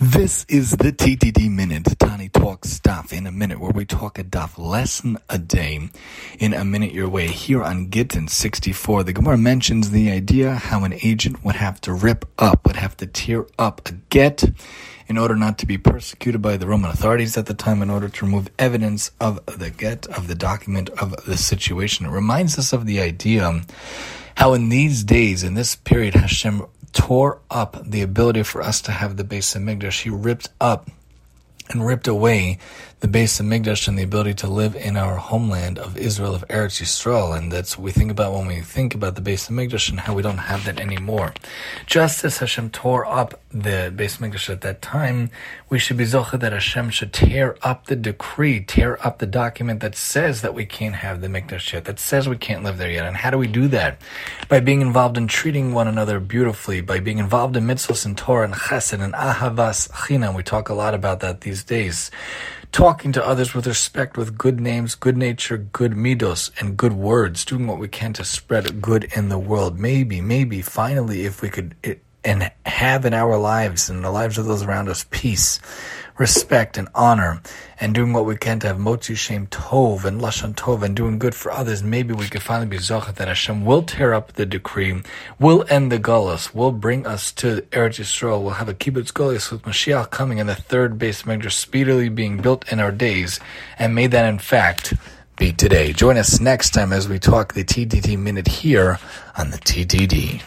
This is the TTD Minute, Tani Talks Stuff in a minute, where we talk a Daf lesson a day in a minute your way. Here on Gittin 64, the Gemara mentions the idea how an agent would have to rip up, would have to tear up a get in order not to be persecuted by the Roman authorities at the time, in order to remove evidence of the get, of the document, of the situation. It reminds us of the idea how in these days, in this period, Hashem tore up the ability for us to have the Beis of Hamikdash. He ripped up and ripped away the Beis of Hamikdash and the ability to live in our homeland of Israel, of Eretz Yisrael. And that's what we think about when we think about the Beis of Hamikdash and how we don't have that anymore. Just as Hashem tore up the Beis Hamikdash at that time, we should be zocha that Hashem should tear up the decree, tear up the document that says that we can't have the Mikdash yet, that says we can't live there yet. And how do we do that? By being involved in treating one another beautifully, by being involved in mitzvahs and Torah and chesed and ahavas chinam. We talk a lot about that these days talking to others with respect, with good names, good nature, good midos, and good words, doing what we can to spread good in the world. Maybe, maybe, finally, if we could, it, and have in our lives and the lives of those around us peace, respect, and honor, and doing what we can to have motzi shem tov and lashon tov and doing good for others, maybe we could finally be zochet that Hashem will tear up the decree, will end the gullus, will bring us to Eretz Yisrael, we'll have a kibbutz gullus with Mashiach coming and the third Beis Hamikdash speedily being built in our days, and may that in fact be today. Join us next time as we talk the TTD minute here on the TTD.